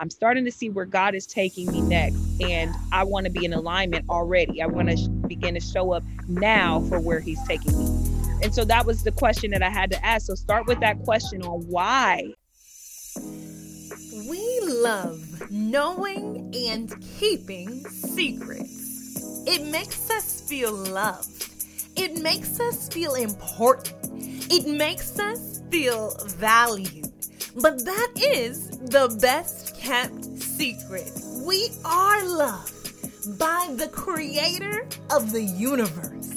I'm starting to see where God is taking me next. And I want to be in alignment already. I want to sh- begin to show up now for where He's taking me. And so that was the question that I had to ask. So start with that question on why. We love knowing and keeping secrets. It makes us feel loved. It makes us feel important. It makes us feel valued. But that is the best kept secret. We are loved by the creator of the universe.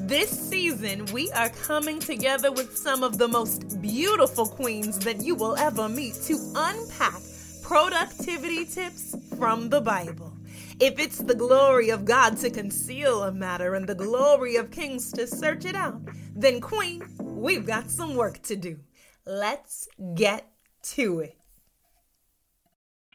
This season, we are coming together with some of the most beautiful queens that you will ever meet to unpack productivity tips from the Bible. If it's the glory of God to conceal a matter and the glory of kings to search it out, then, Queen, we've got some work to do. Let's get to it.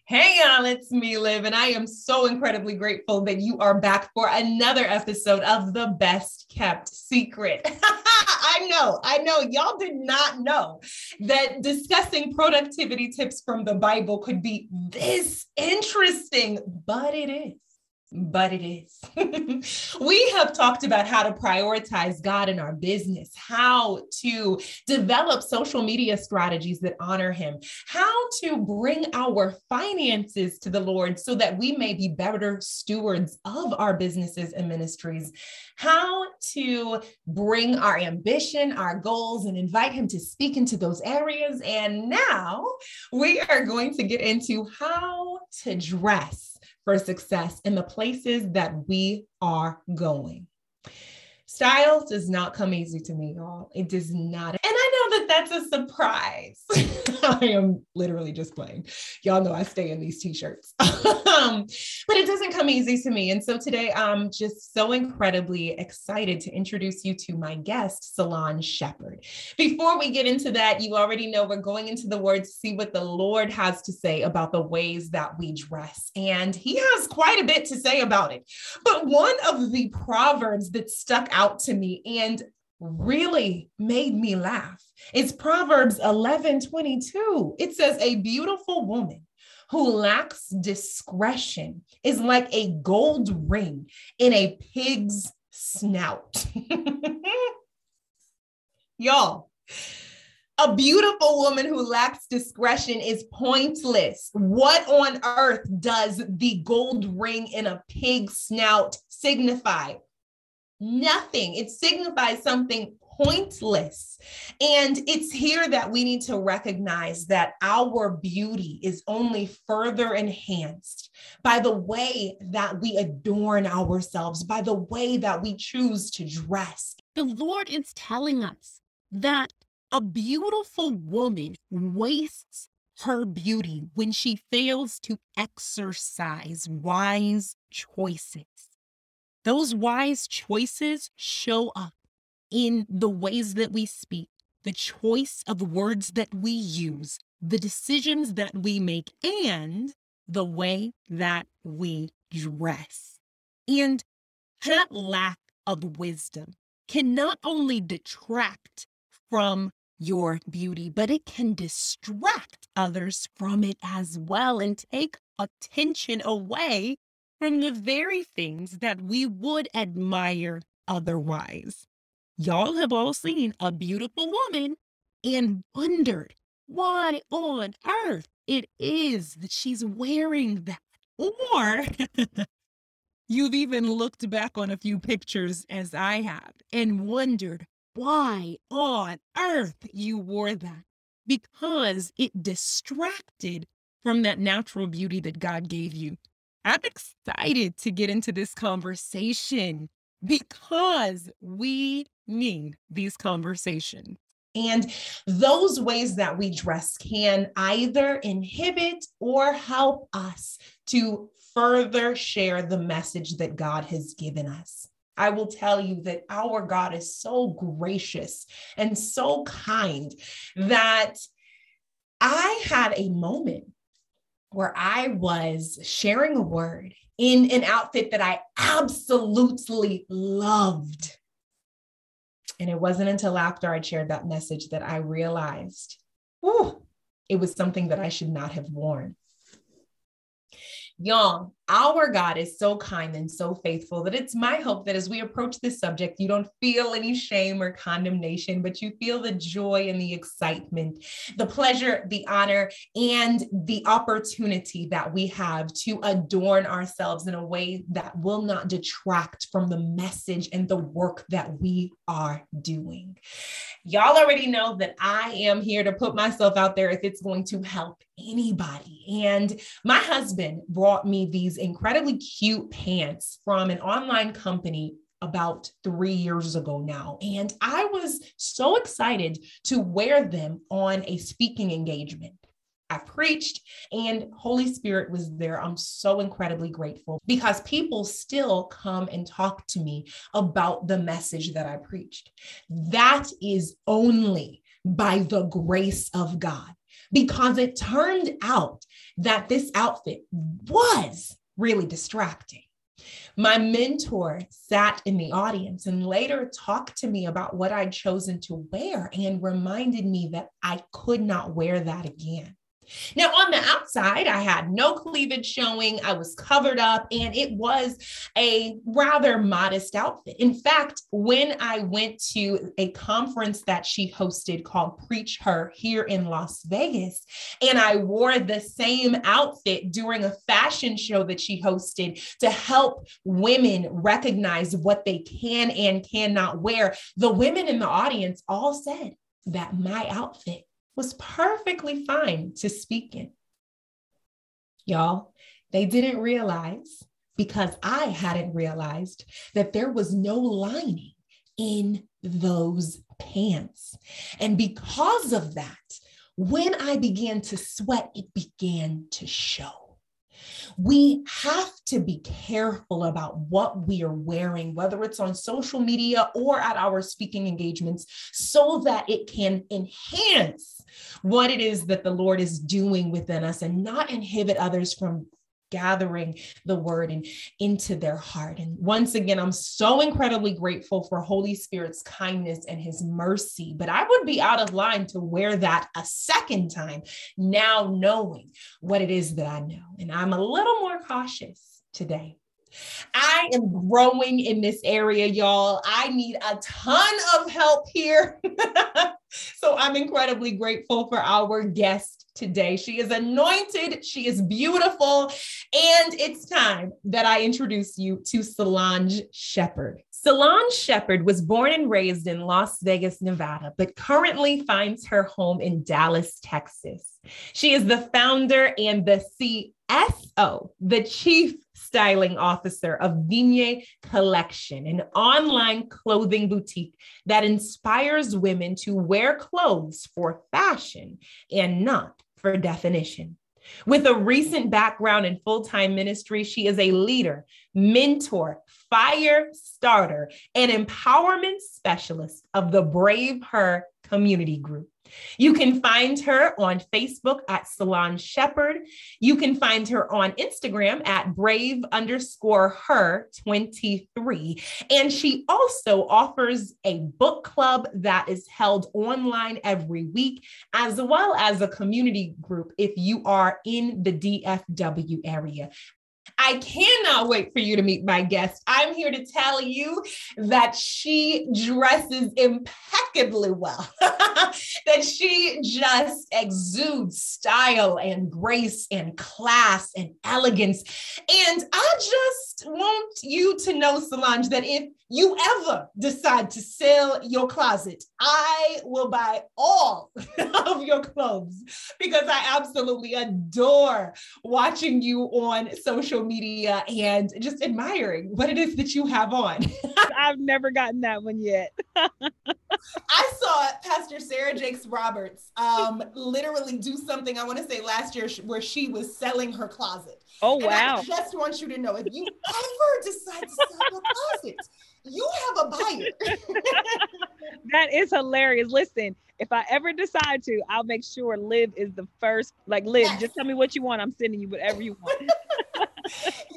Hey y'all, it's me, Liv, and I am so incredibly grateful that you are back for another episode of The Best Kept Secret. I know, I know, y'all did not know that discussing productivity tips from the Bible could be this interesting, but it is but it is. we have talked about how to prioritize God in our business, how to develop social media strategies that honor Him, how to bring our finances to the Lord so that we may be better stewards of our businesses and ministries, how to bring our ambition, our goals, and invite Him to speak into those areas. And now we are going to get into how to dress for success in the places that we are going. Style does not come easy to me, y'all. It does not. And that's a surprise. I am literally just playing. Y'all know I stay in these t-shirts. um, but it doesn't come easy to me. And so today I'm just so incredibly excited to introduce you to my guest, Salange Shepard. Before we get into that, you already know we're going into the word to see what the Lord has to say about the ways that we dress. And he has quite a bit to say about it. But one of the proverbs that stuck out to me and really made me laugh It's Proverbs 11 22. It says, A beautiful woman who lacks discretion is like a gold ring in a pig's snout. Y'all, a beautiful woman who lacks discretion is pointless. What on earth does the gold ring in a pig's snout signify? Nothing. It signifies something pointless. And it's here that we need to recognize that our beauty is only further enhanced by the way that we adorn ourselves, by the way that we choose to dress. The Lord is telling us that a beautiful woman wastes her beauty when she fails to exercise wise choices. Those wise choices show up in the ways that we speak, the choice of words that we use, the decisions that we make, and the way that we dress. And that lack of wisdom can not only detract from your beauty, but it can distract others from it as well and take attention away from the very things that we would admire otherwise. Y'all have all seen a beautiful woman and wondered why on earth it is that she's wearing that. Or you've even looked back on a few pictures as I have and wondered why on earth you wore that because it distracted from that natural beauty that God gave you. I'm excited to get into this conversation because we need these conversations. And those ways that we dress can either inhibit or help us to further share the message that God has given us. I will tell you that our God is so gracious and so kind that I had a moment where I was sharing a word in an outfit that I absolutely loved. And it wasn't until after I shared that message that I realized, whew, it was something that I should not have worn. Y'all, our God is so kind and so faithful that it's my hope that as we approach this subject, you don't feel any shame or condemnation, but you feel the joy and the excitement, the pleasure, the honor, and the opportunity that we have to adorn ourselves in a way that will not detract from the message and the work that we are doing. Y'all already know that I am here to put myself out there if it's going to help anybody. And my husband brought me these incredibly cute pants from an online company about three years ago now. And I was so excited to wear them on a speaking engagement. I preached and Holy Spirit was there. I'm so incredibly grateful because people still come and talk to me about the message that I preached. That is only by the grace of God because it turned out that this outfit was really distracting. My mentor sat in the audience and later talked to me about what I'd chosen to wear and reminded me that I could not wear that again. Now, on the outside, I had no cleavage showing. I was covered up, and it was a rather modest outfit. In fact, when I went to a conference that she hosted called Preach Her here in Las Vegas, and I wore the same outfit during a fashion show that she hosted to help women recognize what they can and cannot wear, the women in the audience all said that my outfit was perfectly fine to speak in. Y'all, they didn't realize because I hadn't realized that there was no lining in those pants. And because of that, when I began to sweat, it began to show we have to be careful about what we are wearing, whether it's on social media or at our speaking engagements, so that it can enhance what it is that the Lord is doing within us and not inhibit others from gathering the word and into their heart. And once again, I'm so incredibly grateful for Holy Spirit's kindness and his mercy. But I would be out of line to wear that a second time now knowing what it is that I know. And I'm a little more cautious today. I am growing in this area, y'all. I need a ton of help here. so I'm incredibly grateful for our guest today. She is anointed, she is beautiful, and it's time that I introduce you to Salange Shepard. Salange Shepard was born and raised in Las Vegas, Nevada, but currently finds her home in Dallas, Texas. She is the founder and the CSO, the Chief Styling Officer of Digne Collection, an online clothing boutique that inspires women to wear clothes for fashion and not for definition. With a recent background in full time ministry, she is a leader, mentor, fire starter, and empowerment specialist of the Brave Her community group. You can find her on Facebook at Salange Shepard. You can find her on Instagram at brave underscore her 23. And she also offers a book club that is held online every week, as well as a community group if you are in the DFW area. I cannot wait for you to meet my guest. I'm here to tell you that she dresses impeccably well, that she just exudes style and grace and class and elegance. And I just want you to know, Salange, that if you ever decide to sell your closet, I will buy all of your clothes because I absolutely adore watching you on social media and just admiring what it is that you have on. I've never gotten that one yet. I saw Pastor Sarah Jakes Roberts um, literally do something I want to say last year where she was selling her closet. Oh wow! And I just want you to know if you ever decide to sell your closet, you have a buyer. that is hilarious. Listen, if I ever decide to, I'll make sure Liv is the first. Like Liv, yes. just tell me what you want. I'm sending you whatever you want.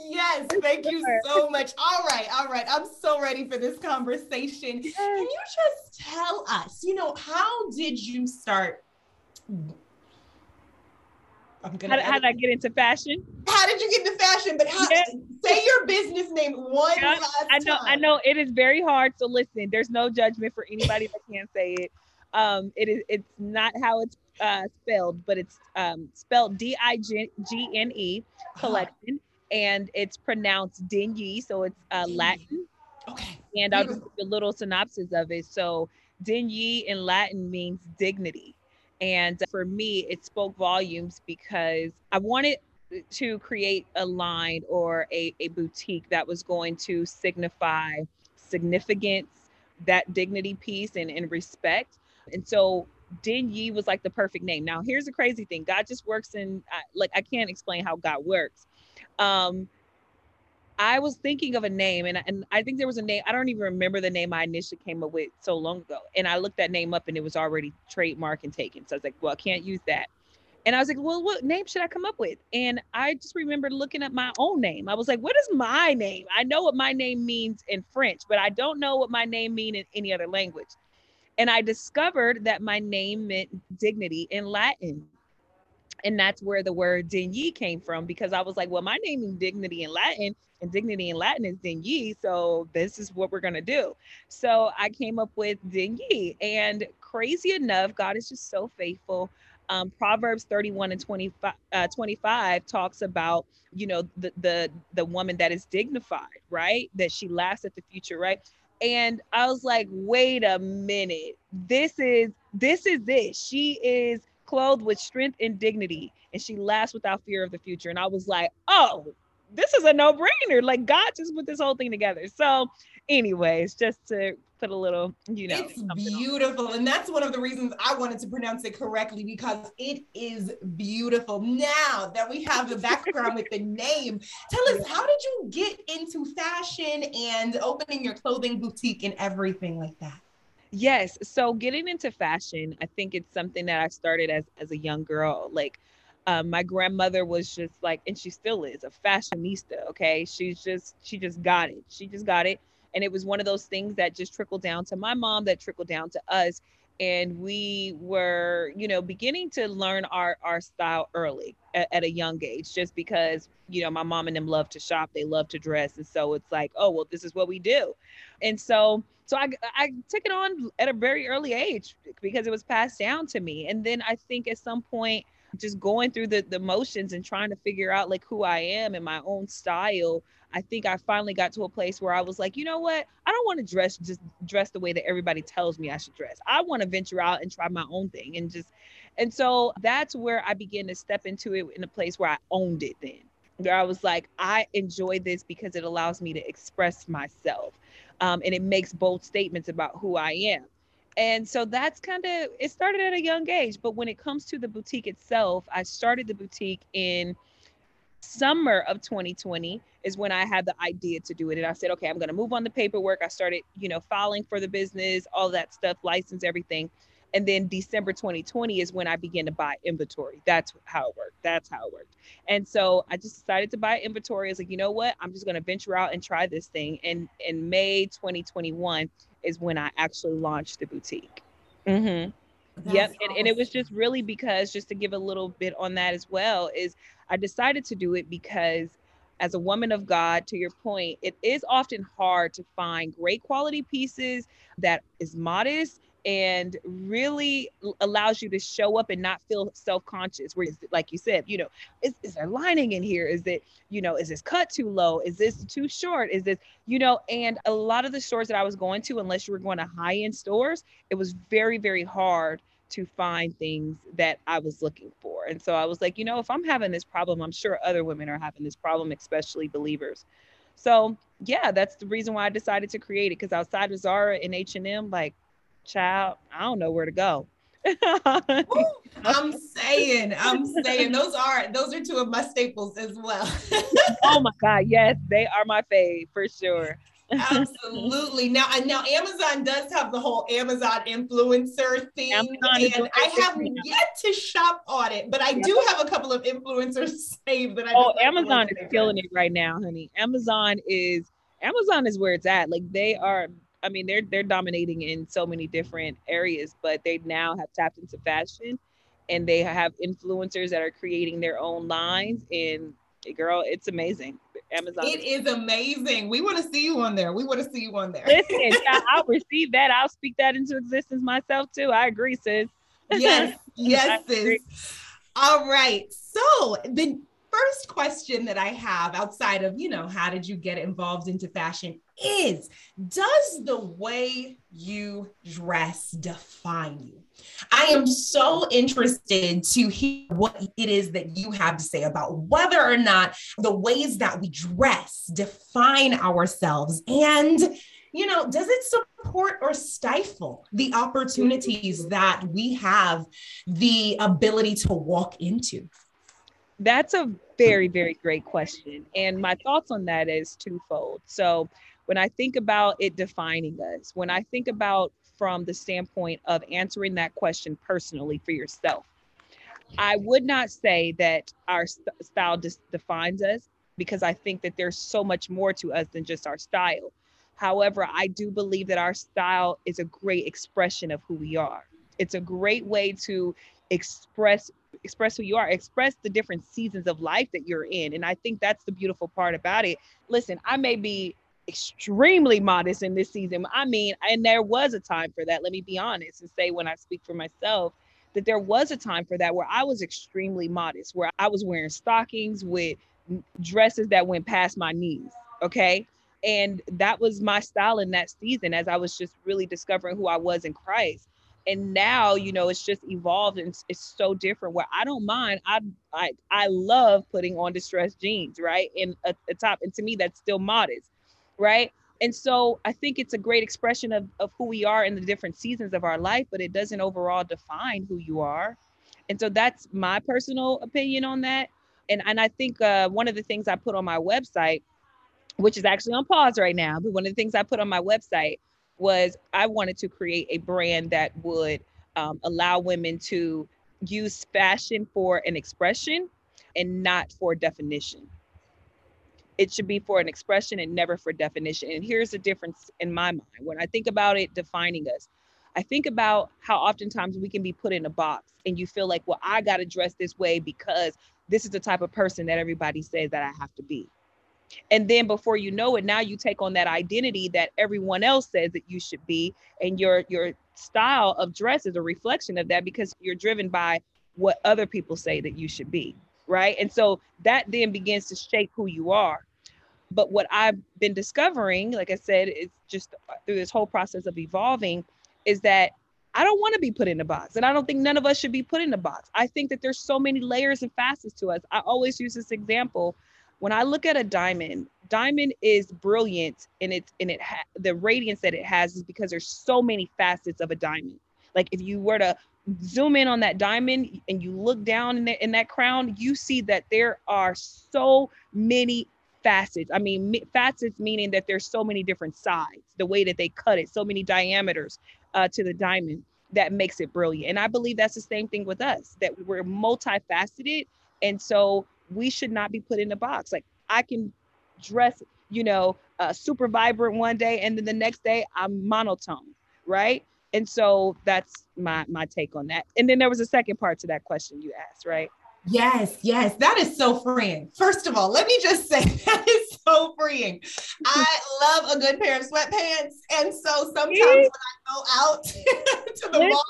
Yes, thank you so much. All right, all right. I'm so ready for this conversation. Can you just tell us, you know, how did you start I'm gonna. How, how did I get into fashion? How did you get into fashion? But how, say your business name one Yeah, last I know, I know it is very hard. So listen, there's no judgment for anybody that can't say it. Um, it is it's not how it's uh spelled, but it's um spelled D-I-G-N-E collection, and it's pronounced Dingy, so it's uh Latin. Okay. And I'll just give a little synopsis of it. So Dingy in Latin means dignity. And for me, it spoke volumes because I wanted to create a line or a, a boutique that was going to signify significance, that dignity piece and, and respect. And so Din Yi was like the perfect name. Now, here's the crazy thing God just works in, I- like, I can't explain how God works. Um, I was thinking of a name, and, and I think there was a name. I don't even remember the name I initially came up with so long ago. And I looked that name up, and it was already trademark and taken. So I was like, well, I can't use that. And I was like, well, what name should I come up with? And I just remember looking at my own name. I was like, what is my name? I know what my name means in French, but I don't know what my name means in any other language. And I discovered that my name meant dignity in Latin. And that's where the word Digny came from because I was like, well, my name means dignity in Latin, and dignity in Latin is Digny. So this is what we're going to do. So I came up with Digny. And crazy enough, God is just so faithful. Um, Proverbs 31 and 25, uh, 25 talks about, you know, the, the, the woman that is dignified, right? That she laughs at the future, right? And I was like, wait a minute. This is, this is it. She is clothed with strength and dignity, and she laughs without fear of the future. And I was like, oh, this is a no-brainer. Like God just put this whole thing together. So, anyways, just to put a little, you know, it's something on. beautiful. And that's one of the reasons I wanted to pronounce it correctly because it is beautiful. Now that we have the background with the name, tell us how did you get into fashion and opening your clothing boutique and everything like that? Yes. So getting into fashion, I think it's something that I started as as a young girl. Like um, my grandmother was just like, and she still is a fashionista. Okay, she's just she just got it. She just got it, and it was one of those things that just trickled down to my mom, that trickled down to us, and we were, you know, beginning to learn our our style early at, at a young age, just because you know my mom and them love to shop, they love to dress, and so it's like, oh well, this is what we do, and so so I, I took it on at a very early age because it was passed down to me. And then i think at some point just going through the, the motions and trying to figure out like who i am and my own style i think i finally got to a place where i was like you know what? I don't want to dress just dress the way that everybody tells me i should dress. I want to venture out and try my own thing. And just and so that's where i began to step into it in a place where i owned it then where i was like i enjoy this because it allows me to express myself um, and it makes bold statements about who I am. And so that's kind of it started at a young age. But when it comes to the boutique itself, I started the boutique in summer of 2020 is when I had the idea to do it. And I said, okay, I'm going to move on the paperwork. I started, you know, filing for the business, all that stuff, license, everything. And then December 2020 is when I began to buy inventory. That's how it worked. That's how it worked. And so I just decided to buy inventory. I was like, you know what? I'm just going to venture out and try this thing. And in May 2021 is when I actually launched the boutique. Mm-hmm. Yep. That's And, and it was just really because, just to give a little bit on that as well, is I decided to do it because as a woman of God, to your point, it is often hard to find great quality pieces that is modest and really allows you to show up and not feel self-conscious where like you said you know is, is there lining in here? Is it you know is this cut too low? Is this too short? Is this you know and a lot of the stores that i was going to unless you were going to high-end stores it was very very hard to find things that i was looking for. And so i was like you know if i'm having this problem i'm sure other women are having this problem especially believers. So yeah that's the reason why i decided to create it because outside of zara and h&m like child i don't know where to go Woo! I'm saying, I'm saying those are those are two of my staples as well. oh my god yes they are my fave for sure Absolutely. Now, now Amazon does have the whole Amazon influencer thing, Amazon and I have now. yet to shop on it, but I do have a couple of influencers saved that I. oh just like to amazon is killing it right now honey amazon is amazon is where it's at like they are i mean they're they're dominating in so many different areas but they now have tapped into fashion and they have influencers that are creating their own lines. And girl it's amazing. Amazon it is amazing. We want to see you on there. We want to see you on there. Listen i'll receive that. I'll speak that into existence myself too. I agree sis. Yes yes sis. all right. So the first question that I have outside of, you know, how did you get involved into fashion is Does the way you dress define you? I am so interested to hear what it is that you have to say about whether or not the ways that we dress define ourselves and you know, does it support or stifle the opportunities that we have the ability to walk into? That's a very, very great question. And my thoughts on that is twofold. So, when I think about it defining us, when I think about from the standpoint of answering that question personally for yourself, I would not say that our st- style just defines us because I think that there's so much more to us than just our style. However, I do believe that our style is a great expression of who we are. It's a great way to express express who you are express the different seasons of life that you're in and i think that's the beautiful part about it listen i may be extremely modest in this season. I mean and there was a time for that let me be honest and say when i speak for myself that there was a time for that where i was extremely modest where i was wearing stockings with dresses that went past my knees okay? And that was my style in that season as i was just really discovering who i was in christ. And now you know it's just evolved and it's, so different where i don't mind i i, I love putting on distressed jeans right and a, a top and to me that's still modest right? And so i think it's a great expression of, of who we are in the different seasons of our life but it doesn't overall define who you are. And so that's my personal opinion on that. And and i think uh, one of the things i put on my website which is actually on pause right now but one of the things i put on my website was I wanted to create a brand that would um, allow women to use fashion for an expression and not for definition. It should be for an expression and never for definition. And here's the difference in my mind. When I think about it defining us, I think about how oftentimes we can be put in a box and you feel like, well, I got to dress this way because this is the type of person that everybody says that I have to be. And then before you know it, now you take on that identity that everyone else says that you should be. And your your style of dress is a reflection of that because you're driven by what other people say that you should be. Right. And so that then begins to shape who you are. But what I've been discovering, like I said, it's just through this whole process of evolving, is that I don't want to be put in a box. And I don't think none of us should be put in a box. I think that there's so many layers and facets to us. I always use this example when I look at a diamond, diamond is brilliant and it's and it ha- the radiance that it has is because there's so many facets of a diamond. Like if you were to zoom in on that diamond and you look down in, the, in that crown, you see that there are so many facets. I mean, facets meaning that there's so many different sides, the way that they cut it, so many diameters uh, to the diamond that makes it brilliant. And I believe that's the same thing with us, that we're multifaceted. And so we should not be put in a box. Like I can dress, you know, uh, super vibrant one day, and then the next day I'm monotone, right? And so that's my my take on that. And then there was a second part to that question you asked, right? Yes, yes, that is so freeing. First of all, let me just say that is so freeing. I love a good pair of sweatpants, and so sometimes when I go out to the mall,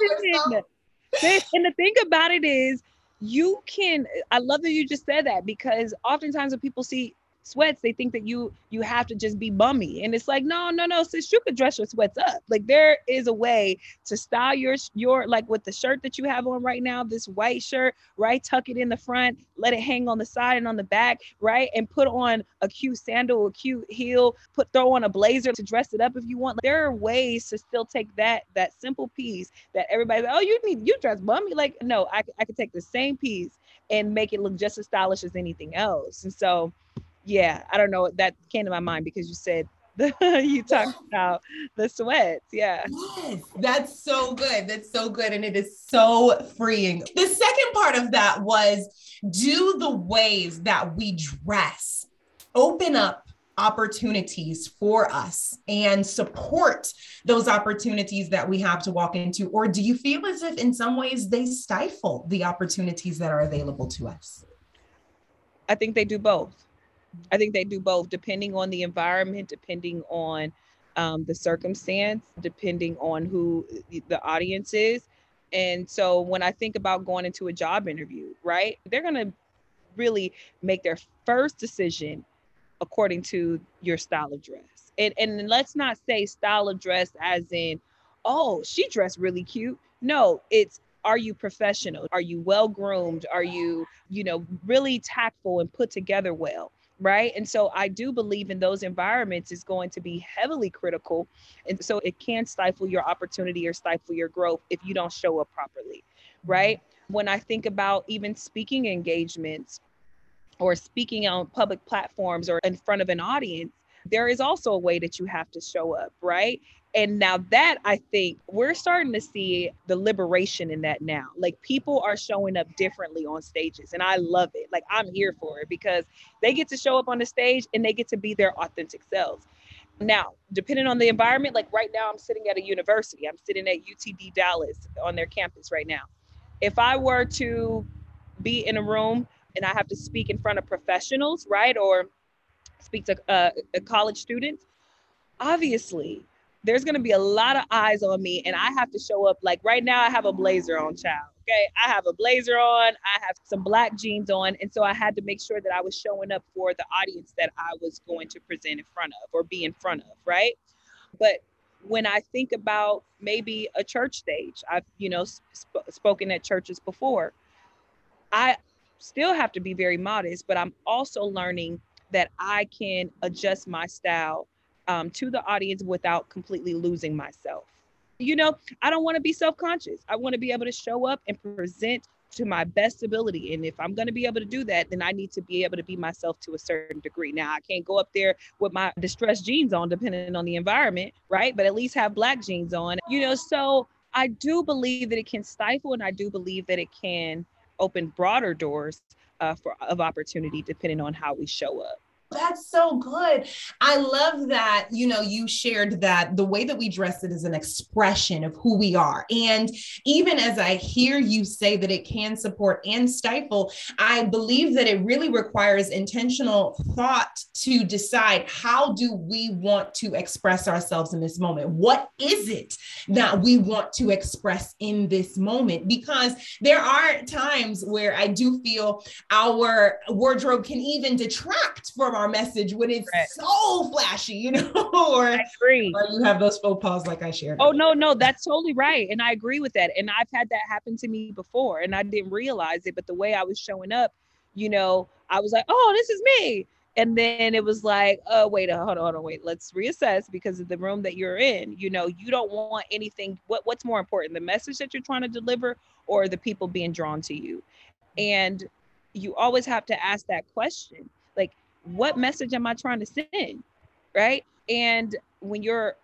and the thing about it is, you can i love that you just said that because oftentimes when people see sweats, they think that you you have to just be bummy. And it's like, no, no, no, sis, you could dress your sweats up. Like there is a way to style your your like with the shirt that you have on right now, this white shirt, right? Tuck it in the front, let it hang on the side and on the back, right? And put on a cute sandal, a cute heel, put throw on a blazer to dress it up if you want. There are ways to still take that that simple piece that everybody, oh, you need you dress bummy. Like, no, I, I could take the same piece and make it look just as stylish as anything else. And so yeah, I don't know. That came to my mind because you said the, you talked about the sweats. Yeah. Yes, that's so good. That's so good. And it is so freeing. The second part of that was do the ways that we dress open up opportunities for us and support those opportunities that we have to walk into? Or do you feel as if, in some ways, they stifle the opportunities that are available to us? I think they do both. I think they do both, depending on the environment, depending on um, the circumstance, depending on who the audience is. And so when I think about going into a job interview, right, they're going to really make their first decision according to your style of dress. And, and let's not say style of dress as in, oh, she dressed really cute. No, it's are you professional? Are you well groomed? Are you, you know, really tactful and put together well? Right? And so i do believe in those environments is going to be heavily critical and so it can stifle your opportunity or stifle your growth if you don't show up properly mm-hmm. right? When i think about even speaking engagements or speaking on public platforms or in front of an audience there is also a way that you have to show up right and now that I think we're starting to see the liberation in that now. Like people are showing up differently on stages, and I love it. Like I'm here for it because they get to show up on the stage and they get to be their authentic selves. Now, depending on the environment, like right now, I'm sitting at a university, I'm sitting at UTD Dallas on their campus right now. If I were to be in a room and I have to speak in front of professionals, right, or speak to uh, college students, obviously there's going to be a lot of eyes on me and I have to show up. Like right now, I have a blazer on, child. Okay. I have a blazer on, I have some black jeans on. And so I had to make sure that I was showing up for the audience that I was going to present in front of or be in front of. Right. But when I think about maybe a church stage, I've, you know, sp- spoken at churches before. I still have to be very modest, but I'm also learning that I can adjust my style um, to the audience without completely losing myself. You know, I don't want to be self conscious. I want to be able to show up and present to my best ability. And if I'm going to be able to do that, then I need to be able to be myself to a certain degree. Now, I can't go up there with my distressed jeans on, depending on the environment, right? But at least have black jeans on, you know. So I do believe that it can stifle, and I do believe that it can open broader doors uh, for of opportunity, depending on how we show up. That's so good. I love that, you know, you shared that the way that we dress it is an expression of who we are. And even as I hear you say that it can support and stifle, I believe that it really requires intentional thought to decide how do we want to express ourselves in this moment? What is it that we want to express in this moment? Because there are times where I do feel our wardrobe can even detract from our our message when it's right. so flashy, you know, or, I agree. or you have those faux pas like I shared. Oh, no, no, that's totally right. And I agree with that. And I've had that happen to me before and I didn't realize it, but the way I was showing up, you know, I was like, oh, this is me. And then it was like, oh, wait, uh, hold on, hold on, wait, let's reassess because of the room that you're in. You know, you don't want anything. What, what's more important, the message that you're trying to deliver or the people being drawn to you? And you always have to ask that question like what message am I trying to send? Right. And when you're,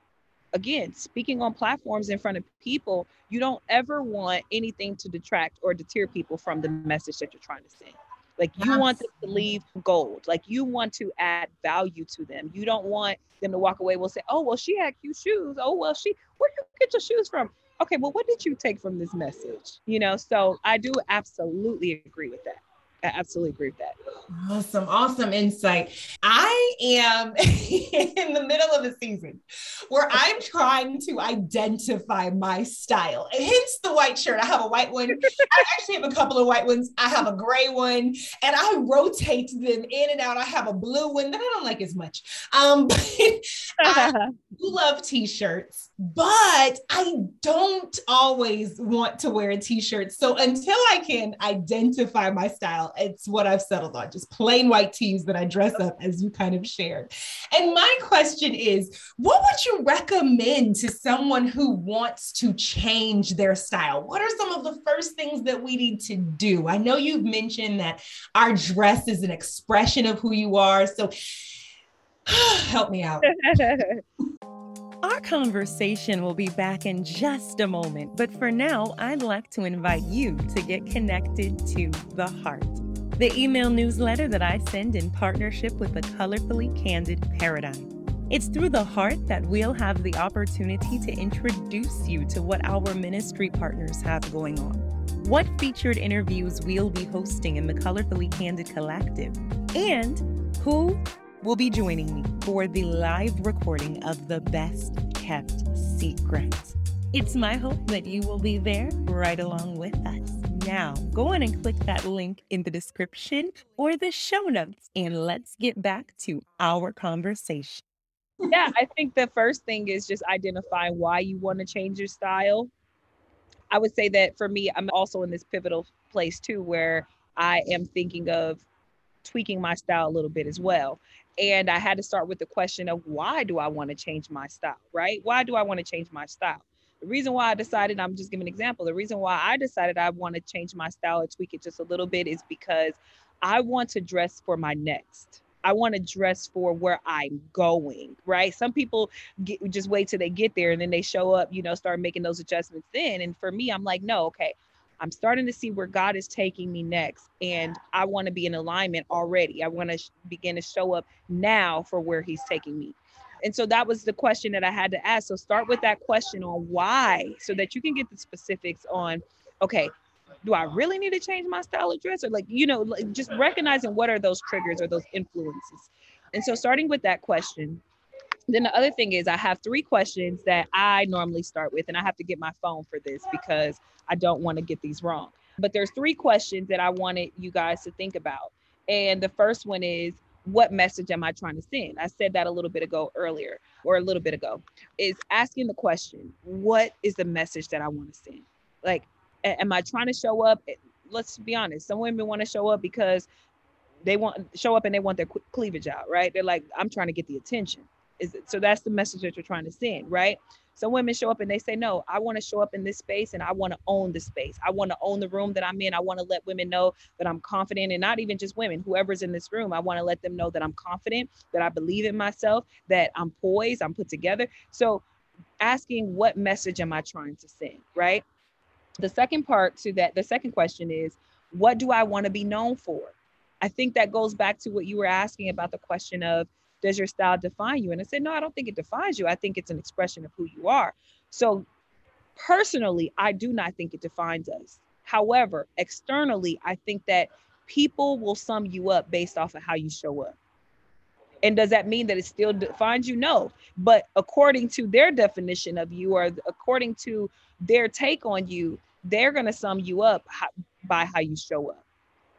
again, speaking on platforms in front of people, you don't ever want anything to detract or deter people from the message that you're trying to send. Like you yes. want them to leave gold. Like you want to add value to them. You don't want them to walk away. We'll say, "Oh, well, she had cute shoes. Oh, well, she. Where you get your shoes from?" Okay, well, what did you take from this message? You know. So I do absolutely agree with that. I absolutely agree with that. Awesome, awesome insight. I am in the middle of a season where I'm trying to identify my style. Hence the white shirt. I have a white one. I actually have a couple of white ones. I have a gray one, and I rotate them in and out. I have a blue one that I don't like as much. Um, but I love t-shirts, but I don't always want to wear a t-shirt. So until I can identify my style it's what I've settled on, just plain white tees that I dress up as you kind of shared. And my question is, what would you recommend to someone who wants to change their style? What are some of the first things that we need to do? I know you've mentioned that our dress is an expression of who you are. So help me out. Our conversation will be back in just a moment, but for now, I'd like to invite you to get connected to the heart. the email newsletter that I send in partnership with the Colorfully Candid Paradigm. It's through the heart that we'll have the opportunity to introduce you to what our ministry partners have going on, what featured interviews we'll be hosting in the Colorfully Candid Collective, and who will be joining me for the live recording of the best kept secrets. It's my hope that you will be there right along with us. Now, go on and click that link in the description or the show notes, and let's get back to our conversation yeah, I think the first thing is just identifying why you want to change your style. I would say that for me, I'm also in this pivotal place too, where I am thinking of tweaking my style a little bit as well. And I had to start with the question of why do I want to change my style, right? Why do I want to change my style? The reason why I decided, I'm just giving an example. The reason why I decided I want to change my style or tweak it just a little bit is because I want to dress for my next. I want to dress for where I'm going, right? Some people get, just wait till they get there and then they show up, you know, start making those adjustments then. And for me, I'm like, no, okay, I'm starting to see where God is taking me next. And I want to be in alignment already. I want to sh- begin to show up now for where He's taking me. And so that was the question that I had to ask. So start with that question on why so that you can get the specifics on, okay, do I really need to change my style of dress? Or like, you know, like just recognizing what are those triggers or those influences. And so starting with that question, then the other thing is I have three questions that I normally start with, and I have to get my phone for this because I don't want to get these wrong. But there's three questions that I wanted you guys to think about. And the first one is, what message am I trying to send? I said that a little bit ago earlier, or a little bit ago, is asking the question, what is the message that I want to send? Like, am I trying to show up? Eh, let's be honest. Some women want to show up because they want show up and they want their cleavage out, right? They're like, I'm trying to get the attention. Is it, so that's the message that you're trying to send, right? Some women show up and they say, No, I want to show up in this space and I want to own the space. I want to own the room that I'm in. I want to let women know that I'm confident and not even just women, whoever's in this room. I want to let them know that I'm confident, that I believe in myself, that I'm poised, I'm put together. So asking what message am I trying to send, right? The second part to that, the second question is, what do I want to be known for? I think that goes back to what you were asking about the question of, does your style define you? And I said, no, I don't think it defines you. I think it's an expression of who you are. So personally, I do not think it defines us. However, externally, I think that people will sum you up based off of how you show up. And does that mean that it still defines you? No. But according to their definition of you or according to their take on you, they're going to sum you up by how you show up.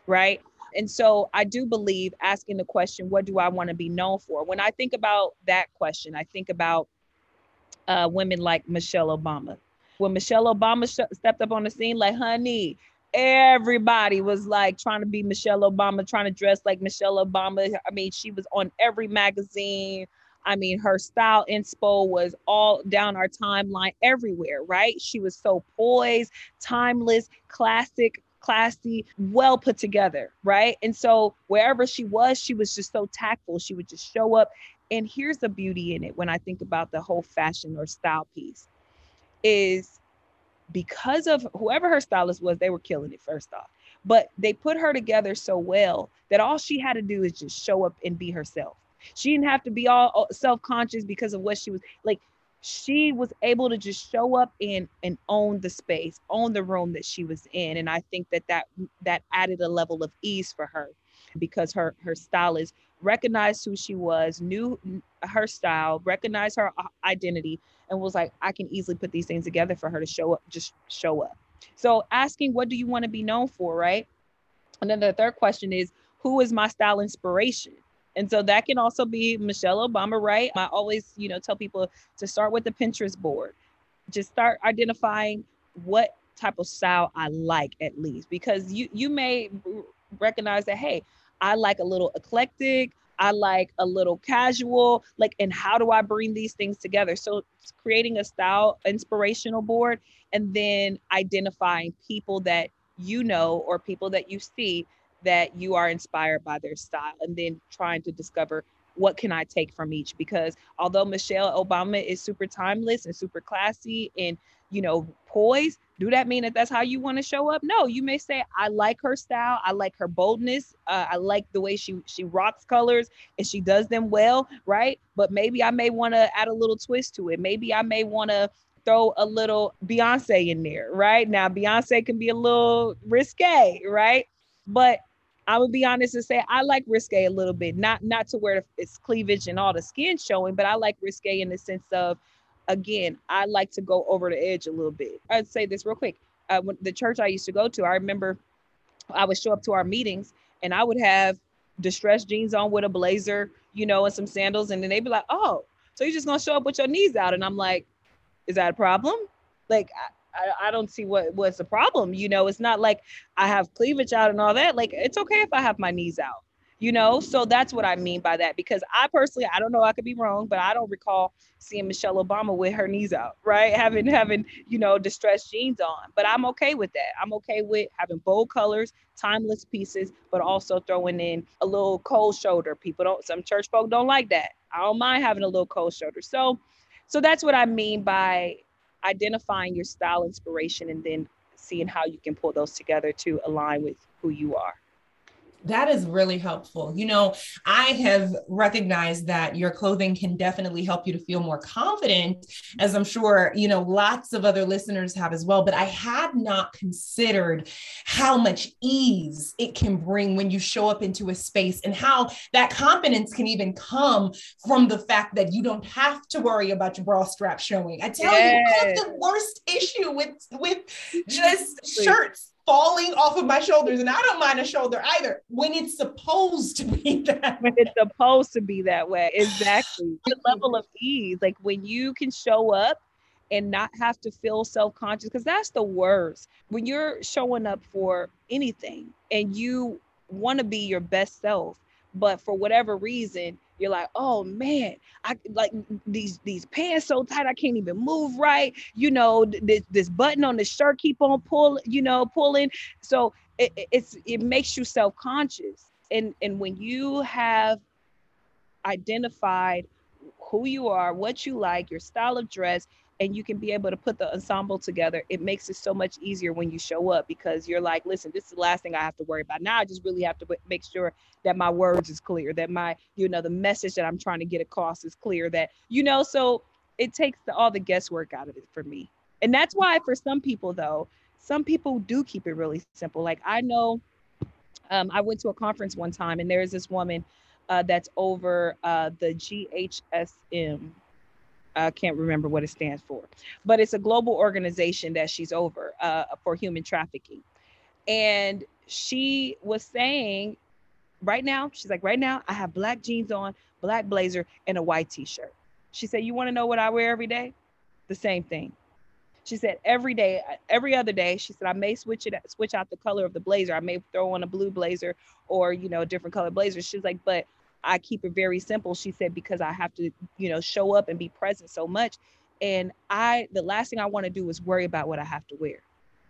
Right. And so I do believe asking the question, what do I want to be known for? When I think about that question, I think about uh, women like Michelle Obama. When Michelle Obama sh- stepped up on the scene, like, honey, everybody was like trying to be Michelle Obama, trying to dress like Michelle Obama. I mean, she was on every magazine. I mean, her style inspo was all down our timeline everywhere, right? She was so poised, timeless, classic, classy, well put together, right? And so wherever she was, she was just so tactful. She would just show up. And here's the beauty in it when I think about the whole fashion or style piece is because of whoever her stylist was, they were killing it first off. But they put her together so well that all she had to do is just show up and be herself. She didn't have to be all self-conscious because of what she was like. She was able to just show up and and own the space, own the room that she was in, and I think that that that added a level of ease for her because her her stylist recognized who she was, knew her style, recognized her identity, and was like, I can easily put these things together for her to show up, just show up. So asking, what do you want to be known for, right? And then the third question is, who is my style inspiration? And so that can also be Michelle Obama, right? I always, you know, tell people to start with the Pinterest board. Just start identifying what type of style I like at least because you you may recognize that hey, I like a little eclectic, I like a little casual, like and how do I bring these things together? So creating a style inspirational board and then identifying people that you know or people that you see that you are inspired by their style and then trying to discover what can I take from each because although Michelle Obama is super timeless and super classy and you know poised do that mean that that's how you want to show up? No you may say i like her style. I like her boldness. Uh, i like the way she she rocks colors and she does them well right? But maybe i may want to add a little twist to it. Maybe i may want to throw a little beyonce in there right? Now beyonce can be a little risque right? But I would be honest and say I like risque a little bit, not not to where it's cleavage and all the skin showing, but I like risque in the sense of again, I like to go over the edge a little bit. I'd say this real quick. Uh, when the church I used to go to, I remember I would show up to our meetings and I would have distressed jeans on with a blazer, you know, and some sandals. And then they'd be like, oh, so you're just to show up with your knees out. And I'm like, is that a problem? Like, I, I don't see what what's the problem. You know, it's not like I have cleavage out and all that. Like, it's okay if I have my knees out you know? So that's what i mean by that because i personally i don't know i could be wrong but i don't recall seeing michelle obama with her knees out right? Having having you know distressed jeans on but i'm okay with that. I'm okay with having bold colors timeless pieces but also throwing in a little cold shoulder. People don't some church folk don't like that. I don't mind having a little cold shoulder. So so that's what i mean by identifying your style inspiration and then seeing how you can pull those together to align with who you are that is really helpful. You know, I have recognized that your clothing can definitely help you to feel more confident, as I'm sure, you know, lots of other listeners have as well. But I had not considered how much ease it can bring when you show up into a space and how that confidence can even come from the fact that you don't have to worry about your bra strap showing. I tell yes. you, I have the worst issue with, with just shirts falling off of my shoulders. And I don't mind a shoulder either when it's supposed to be that When it's supposed to be that way. Exactly. the level of ease. Like when you can show up and not have to feel self-conscious, because that's the worst. When you're showing up for anything and you want to be your best self, but for whatever reason, you're like, oh man, I like these these pants so tight I can't even move right. You know, this this button on the shirt keep on pull, you know, pulling. So it, it's it makes you self conscious, and and when you have identified who you are, what you like, your style of dress, and you can be able to put the ensemble together, it makes it so much easier when you show up because you're like, listen, this is the last thing I have to worry about. Now I just really have to make sure that my words is clear, that my, you know, the message that I'm trying to get across is clear, that, you know, so it takes the, all the guesswork out of it for me. And that's why for some people though, some people do keep it really simple. Like I know um, I went to a conference one time and there's this woman uh, that's over uh, the GHSM I can't remember what it stands for, but it's a global organization that she's over uh, for human trafficking. And she was saying, right now, she's like, right now, I have black jeans on, black blazer, and a white t shirt. She said, You want to know what I wear every day? The same thing. She said, Every day, every other day, she said, I may switch it, switch out the color of the blazer. I may throw on a blue blazer or, you know, a different color blazer. She's like, But I keep it very simple. She said, because I have to, you know, show up and be present so much. And I, the last thing I want to do is worry about what I have to wear.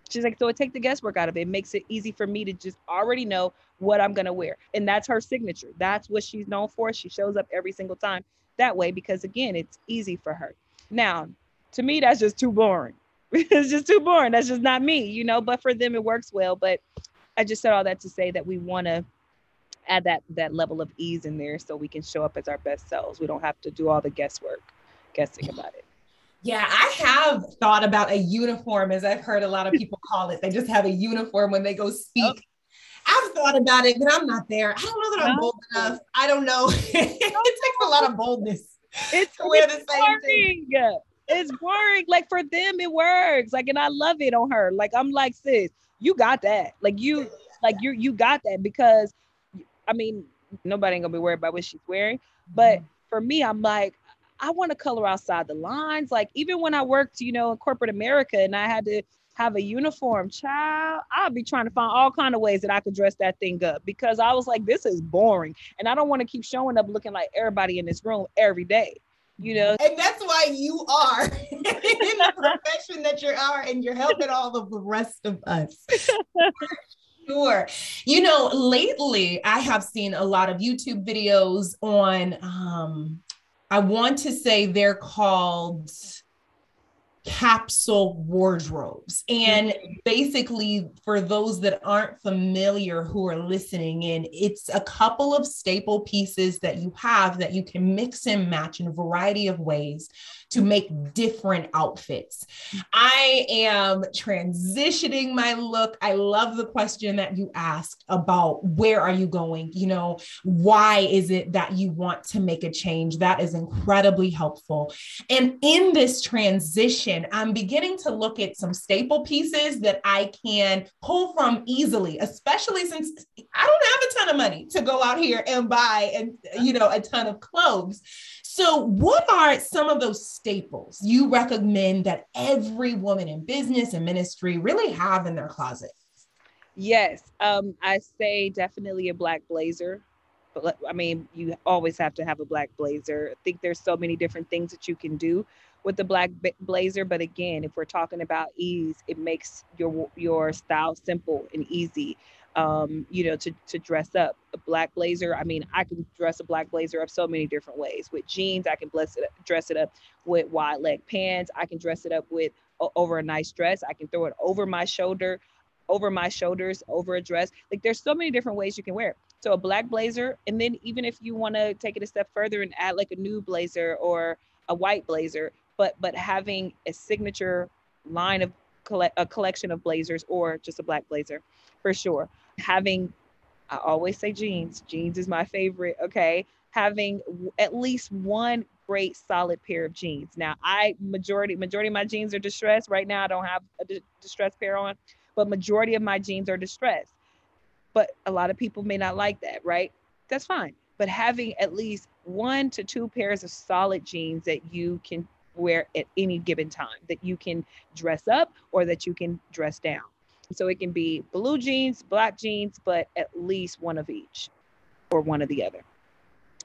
She's like, so it take the guesswork out of it. it. makes it easy for me to just already know what I'm gonna wear. And that's her signature. That's what she's known for. She shows up every single time that way because again, it's easy for her. Now, to me, that's just too boring. it's just too boring. That's just not me, you know. But for them, it works well. But I just said all that to say that we want to add that that level of ease in there so we can show up as our best selves. We don't have to do all the guesswork, guessing about it. Yeah, I have thought about a uniform, as I've heard a lot of people call it. They just have a uniform when they go speak. Oh. I've thought about it, but I'm not there. I don't know that I'm no. bold enough. I don't know. it takes a lot of boldness it's, to wear the same boring. thing. It's boring. Like for them, it works. Like, and I love it on her. Like, I'm like, sis, you got that. Like you, like you, you got that because I mean, nobody ain't gonna be worried about what she's wearing. But mm-hmm. for me, I'm like, I want to color outside the lines. Like even when I worked, you know, in corporate America and I had to have a uniform, child, I'd be trying to find all kind of ways that I could dress that thing up because I was like, this is boring. And I don't want to keep showing up looking like everybody in this room every day. You know, and that's why you are in the profession that you are, and you're helping all of the rest of us. Sure. You know, lately I have seen a lot of YouTube videos on, um, I want to say they're called capsule wardrobes. And basically, for those that aren't familiar who are listening in, it's a couple of staple pieces that you have that you can mix and match in a variety of ways to make different outfits. I am transitioning my look. I love the question that you asked about where are you going? You know, why is it that you want to make a change? That is incredibly helpful. And in this transition, I'm beginning to look at some staple pieces that I can pull from easily, especially since I don't have a ton of money to go out here and buy and you know a ton of clothes. So, what are some of those staples you recommend that every woman in business and ministry really have in their closet? Yes, um, I say definitely a black blazer. But I mean, you always have to have a black blazer. I think there's so many different things that you can do with the black blazer. But again, if we're talking about ease, it makes your your style simple and easy um, you know, to, to dress up a black blazer. I mean, I can dress a black blazer up so many different ways. With jeans, I can bless it, dress it up with wide leg pants. I can dress it up with over a nice dress. I can throw it over my shoulder, over my shoulders, over a dress. Like there's so many different ways you can wear it. So a black blazer, and then even if you want to take it a step further and add like a new blazer or a white blazer, but but having a signature line of collect a collection of blazers or just a black blazer for sure. Having, I always say jeans, jeans is my favorite. Okay. Having at least one great solid pair of jeans. Now, I majority majority of my jeans are distressed. Right now, I don't have a distressed pair on, but majority of my jeans are distressed. But a lot of people may not like that, right? That's fine. But having at least one to two pairs of solid jeans that you can wear at any given time, that you can dress up or that you can dress down. So it can be blue jeans, black jeans, but at least one of each or one of the other.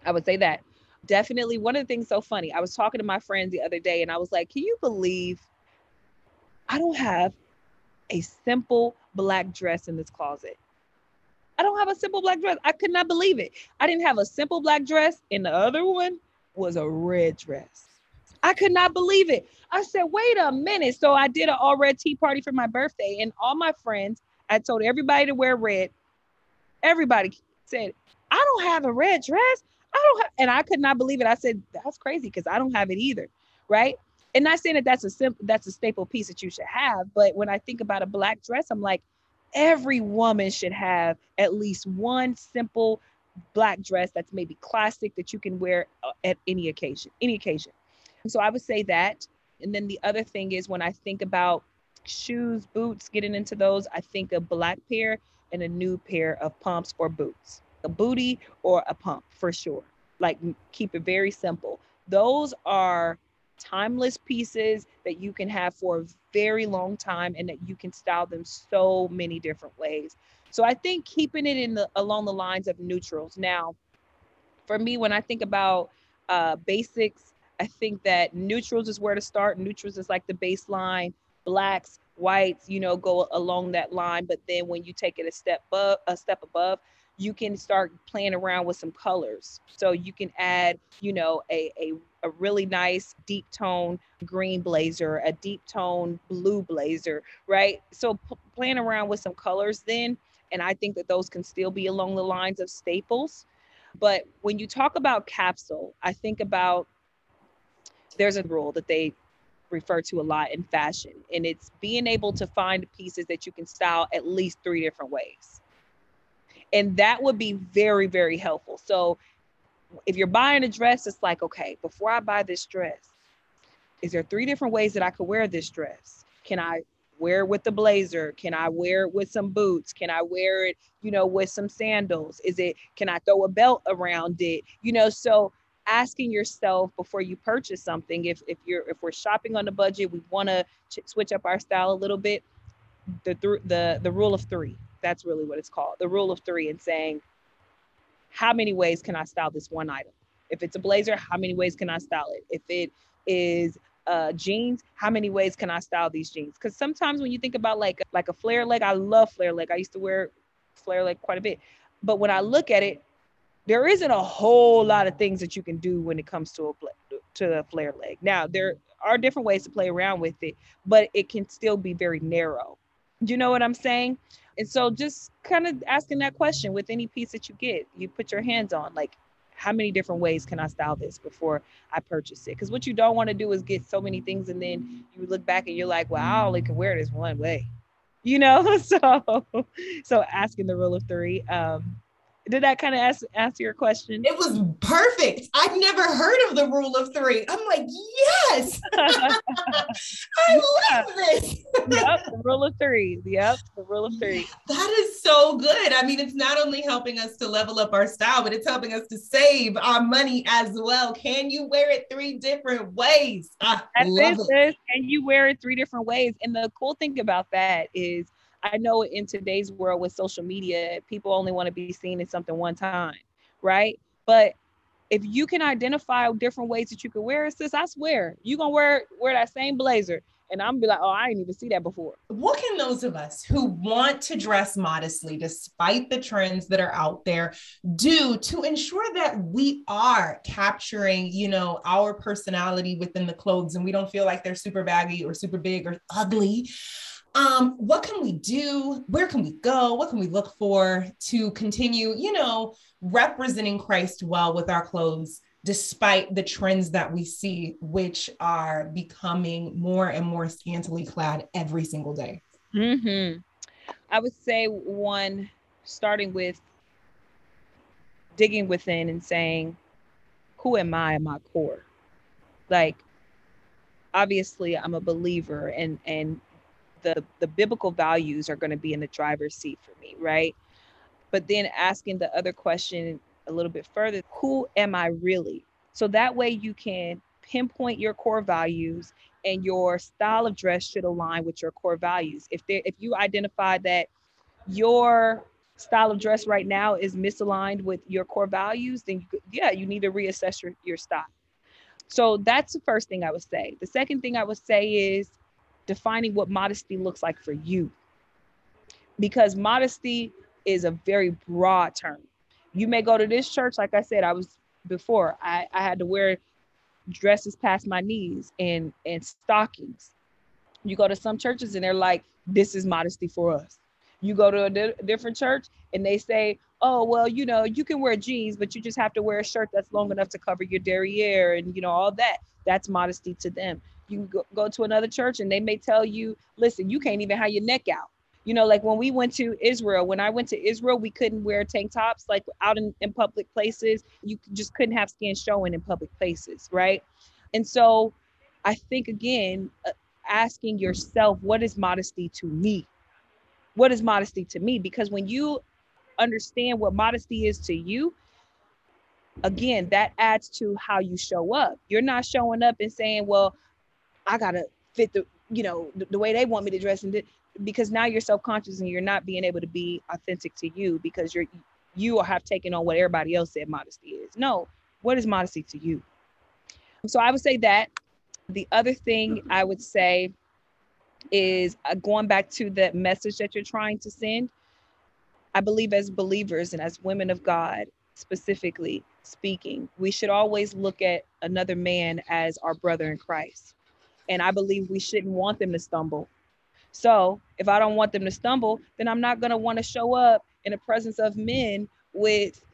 I would say that. Definitely one of the things so funny. I was talking to my friends the other day and I was like, can you believe I don't have a simple black dress in this closet? I don't have a simple black dress. I could not believe it. I didn't have a simple black dress, and the other one was a red dress. I could not believe it. I said, wait a minute. So I did an all red tea party for my birthday, and all my friends, I told everybody to wear red. Everybody said, I don't have a red dress. I don't have, and I could not believe it. I said, that's crazy because I don't have it either. Right. And not saying that that's a simple, that's a staple piece that you should have. But when I think about a black dress, I'm like, every woman should have at least one simple black dress that's maybe classic that you can wear uh, at any occasion, any occasion. So I would say that. And then the other thing is when I think about shoes, boots, getting into those, I think a black pair and a new pair of pumps or boots, a booty or a pump for sure. Like keep it very simple. Those are timeless pieces that you can have for a very long time and that you can style them so many different ways. So I think keeping it in the along the lines of neutrals. Now, for me, when I think about uh, basics I think that neutrals is where to start. Neutrals is like the baseline. Blacks, whites, you know, go along that line. But then when you take it a step above, a step above, you can start playing around with some colors. So you can add, you know, a, a, a really nice deep tone green blazer, a deep tone blue blazer, right? So p- playing around with some colors then. And I think that those can still be along the lines of staples. But when you talk about capsule, I think about there's a rule that they refer to a lot in fashion, and it's being able to find pieces that you can style at least three different ways. And that would be very, very helpful. So if you're buying a dress, it's like, okay, before I buy this dress, is there three different ways that I could wear this dress? Can I wear it with the blazer? Can I wear it with some boots? Can I wear it, you know, with some sandals? Is it, can I throw a belt around it? You know, so asking yourself before you purchase something if, if you're if we're shopping on a budget we want to ch- switch up our style a little bit the th- the the rule of three that's really what it's called the rule of three and saying how many ways can i style this one item? If it's a blazer how many ways can i style it? If it is uh, jeans how many ways can i style these jeans? Because sometimes when you think about like like a flare leg i love flare leg i used to wear flare leg quite a bit but when i look at it there isn't a whole lot of things that you can do when it comes to a to a flare leg. Now there are different ways to play around with it, but it can still be very narrow. You know what I'm saying? And so just kind of asking that question with any piece that you get, you put your hands on, like, how many different ways can I style this before I purchase it? Because what you don't want to do is get so many things and then you look back and you're like, well, I only can wear this one way. You know, so so asking the rule of three. Um, did that kind of ask, answer your question? It was perfect. I've never heard of the rule of three. I'm like, yes, I love this. yep, the rule of three. Yep, the rule of three. That is so good. I mean, it's not only helping us to level up our style, but it's helping us to save our money as well. Can you wear it three different ways? I That's love it. And you wear it three different ways. And the cool thing about that is I know in today's world with social media, people only want to be seen in something one time, right? But if you can identify different ways that you can wear it, sis, I swear you're gonna wear wear that same blazer. And I'm gonna be like, oh, I didn't even see that before. What can those of us who want to dress modestly despite the trends that are out there do to ensure that we are capturing, you know, our personality within the clothes and we don't feel like they're super baggy or super big or ugly? Um, what can we do? Where can we go? What can we look for to continue, you know, representing Christ well with our clothes, despite the trends that we see, which are becoming more and more scantily clad every single day? Mm-hmm. I would say one, starting with digging within and saying, who am I at my core? Like, obviously, I'm a believer, and and the the biblical values are going to be in the driver's seat for me, right? But then asking the other question a little bit further, who am I really? So that way you can pinpoint your core values and your style of dress should align with your core values. If there if you identify that your style of dress right now is misaligned with your core values, then you, yeah, you need to reassess your, your style. So that's the first thing I would say. The second thing I would say is defining what modesty looks like for you. Because modesty is a very broad term. You may go to this church, like I said, I was before, I, I had to wear dresses past my knees and, and stockings. You go to some churches and they're like, this is modesty for us. You go to a di- different church and they say, oh, well, you know, you can wear jeans, but you just have to wear a shirt that's long enough to cover your derriere and, you know, all that. That's modesty to them. You go, go to another church and they may tell you, listen, you can't even have your neck out. You know, like when we went to Israel, when I went to Israel, we couldn't wear tank tops like out in, in public places. You just couldn't have skin showing in public places, right? And so I think, again, uh, asking yourself, what is modesty to me? What is modesty to me? Because when you understand what modesty is to you, again, that adds to how you show up. You're not showing up and saying, well, I gotta fit the, you know, the, the way they want me to dress, and because now you're self-conscious and you're not being able to be authentic to you because you're you have taken on what everybody else said modesty is. No, what is modesty to you? So I would say that. The other thing I would say is uh, going back to the message that you're trying to send. I believe as believers and as women of God, specifically speaking, we should always look at another man as our brother in Christ. And I believe we shouldn't want them to stumble. So if I don't want them to stumble, then I'm not going to want to show up in the presence of men with,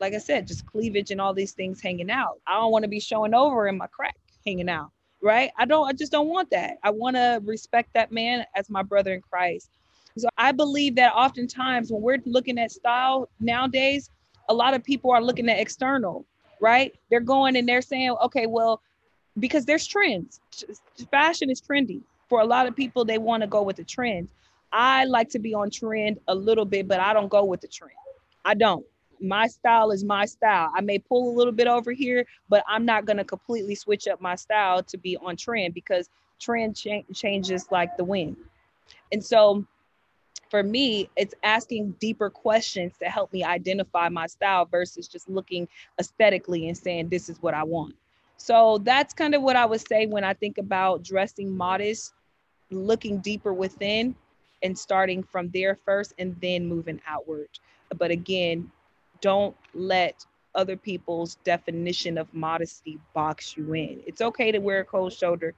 like I said, just cleavage and all these things hanging out. I don't want to be showing over in my crack hanging out, right? I don't, I just don't want that. I want to respect that man as my brother in Christ. So I believe that oftentimes when we're looking at style nowadays, a lot of people are looking at external, right? They're going and they're saying, okay, well, because there's trends. Fashion is trendy. For a lot of people, they want to go with the trend. I like to be on trend a little bit, but I don't go with the trend. I don't. My style is my style. I may pull a little bit over here, but I'm not going to completely switch up my style to be on trend because trend cha- changes like the wind. And so for me, it's asking deeper questions to help me identify my style versus just looking aesthetically and saying, this is what I want. So that's kind of what I would say when I think about dressing modest, looking deeper within and starting from there first and then moving outward. But again, don't let other people's definition of modesty box you in. It's okay to wear a cold shoulder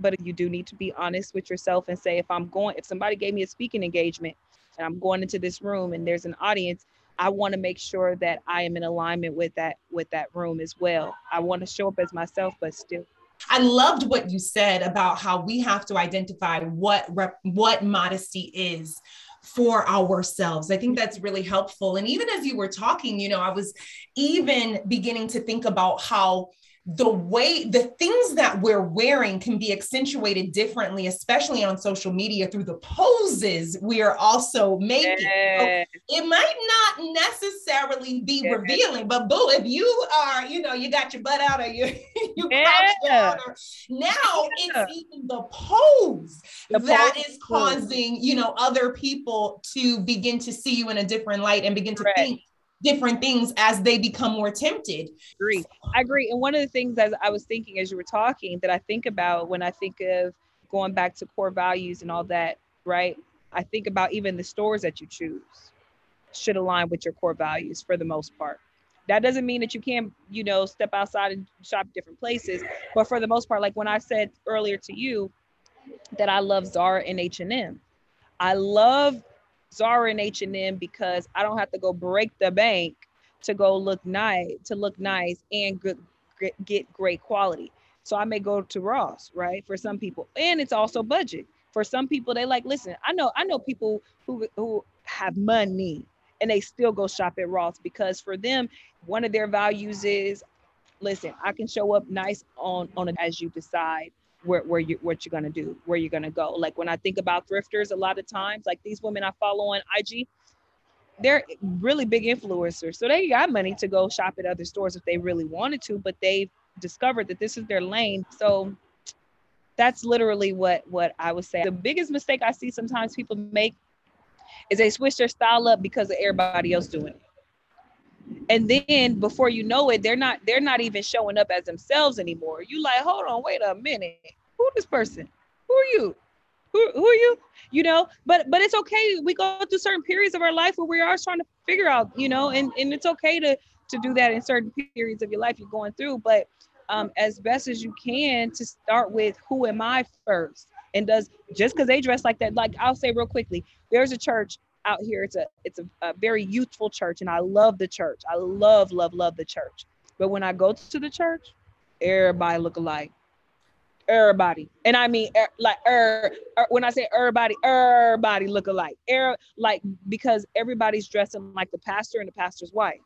but you do need to be honest with yourself and say if i'm going if somebody gave me a speaking engagement and i'm going into this room and there's an audience i want to make sure that i am in alignment with that with that room as well i want to show up as myself but still I loved what you said about how we have to identify what rep- what modesty is for ourselves. I think that's really helpful. And even as you were talking, you know, I was even beginning to think about how the way the things that we're wearing can be accentuated differently, especially on social media through the poses we are also making. Yes. So it might not necessarily be yes. revealing, but boo, if you are, you know, you got your butt out or you you yeah. down, or, now yeah. it's even the pose the that pose. is causing, you know, other people to begin to see you in a different light and begin to Correct. think different things as they become more tempted. I agree. I agree. And one of the things as I was thinking as you were talking that I think about when I think of going back to core values and all that, right? I think about even the stores that you choose should align with your core values for the most part. That doesn't mean that you can't, you know, step outside and shop different places, but for the most part, like when I said earlier to you that I love Zara and H&M. I love Zara and H&M because I don't have to go break the bank to go look nice, to look nice and good, get great quality. So I may go to Ross, right? For some people, and it's also budget. For some people, they like, listen, I know, I know people who who have money and they still go shop at Ross because for them, one of their values is, listen, I can show up nice on on a, as you decide where, where you what you're gonna do, where you're gonna go. Like when I think about thrifters, a lot of times, like these women I follow on IG, they're really big influencers. So they got money to go shop at other stores if they really wanted to, but they've discovered that this is their lane. So that's literally what what I would say. The biggest mistake I see sometimes people make is they switch their style up because of everybody else doing it and then before you know it they're not they're not even showing up as themselves anymore. You like hold on wait a minute. Who this person? Who are you? Who, who are you? You know but but it's okay. We go through certain periods of our life where we are trying to figure out you know and and it's okay to to do that in certain periods of your life you're going through. But um as best as you can to start with who am i first? And does just because they dress like that like i'll say real quickly there's a church out here. It's a it's a, a very youthful church, and I love the church. I love love love the church. But when I go to the church, everybody look alike. Everybody, and I mean er, like er, er, when I say everybody, everybody look alike. Er, like because everybody's dressing like the pastor and the pastor's wife.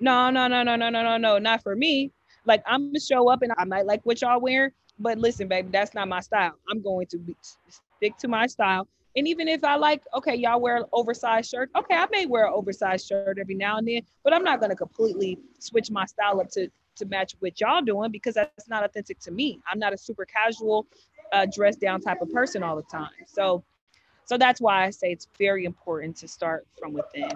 No, no, no, no, no, no, no, no, not for me. Like I'm gonna show up and I might like what y'all wear, but listen, baby, that's not my style. I'm going to be, stick to my style. And even if I like, okay, y'all wear oversized shirt. Okay, I may wear an oversized shirt every now and then, but I'm not gonna completely switch my style up to to match what y'all doing because that's not authentic to me. I'm not a super casual, uh, dress down type of person all the time. So, so that's why I say it's very important to start from within.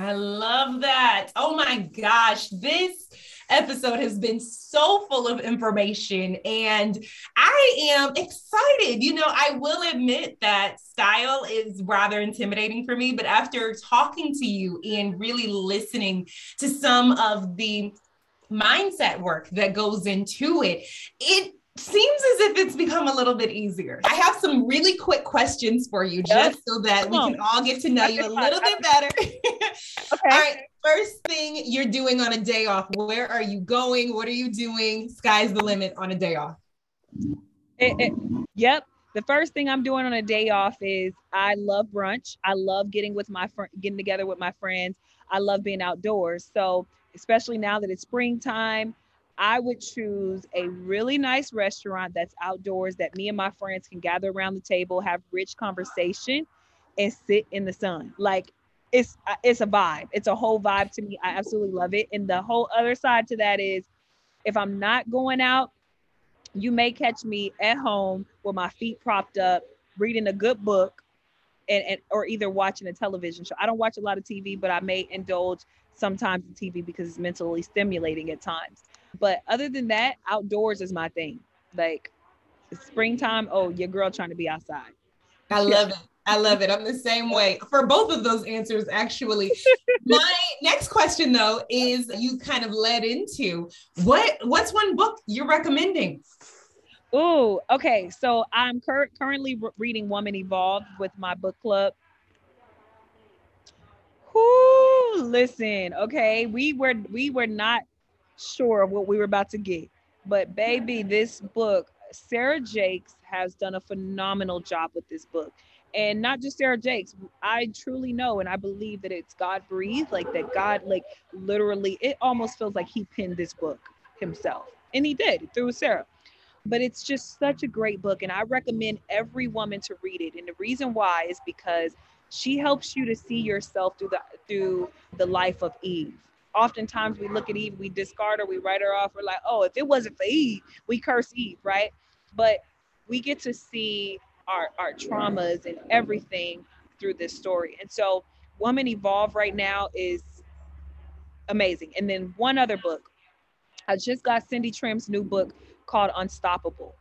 I love that. Oh my gosh, this episode has been so full of information and I am excited. You know, I will admit that style is rather intimidating for me, but after talking to you and really listening to some of the mindset work that goes into it, it seems as if it's become a little bit easier. I have some really quick questions for you just so that we can all get to know you a little bit better. okay. All right. First thing you're doing on a day off, where are you going? What are you doing? Sky's the limit on a day off. It, it, yep. The first thing I'm doing on a day off is I love brunch. I love getting with my friend, getting together with my friends. I love being outdoors. So, especially now that it's springtime, I would choose a really nice restaurant that's outdoors that me and my friends can gather around the table, have rich conversation, and sit in the sun. Like it's uh, it's a vibe. It's a whole vibe to me. I absolutely love it. And the whole other side to that is if I'm not going out, you may catch me at home with my feet propped up, reading a good book and, and or either watching a television show. I don't watch a lot of TV, but I may indulge sometimes in TV because it's mentally stimulating at times. But other than that, outdoors is my thing. Like springtime, oh, your girl trying to be outside. I love it. I love it. I'm the same way for both of those answers, actually. My next question, though, is you kind of led into what what's one book you're recommending? Oh, okay. So I'm cur- currently re- reading Woman Evolved with my book club. Whoo, listen, okay. We were we were not sure of what we were about to get, but baby, this book, Sarah Jakes has done a phenomenal job with this book. And not just Sarah Jakes, I truly know and I believe that it's God breathed, like that God, like literally, it almost feels like He penned this book himself. And He did through Sarah but it's just such a great book and i recommend every woman to read it and the reason why is because she helps you to see yourself through the through the life of eve oftentimes we look at eve we discard her we write her off. We're like oh if it wasn't for eve we curse eve right? But we get to see our our traumas and everything through this story. And so woman evolve right now is amazing. And then one other book. I just got Cindy Trimm's new book called Unstoppable,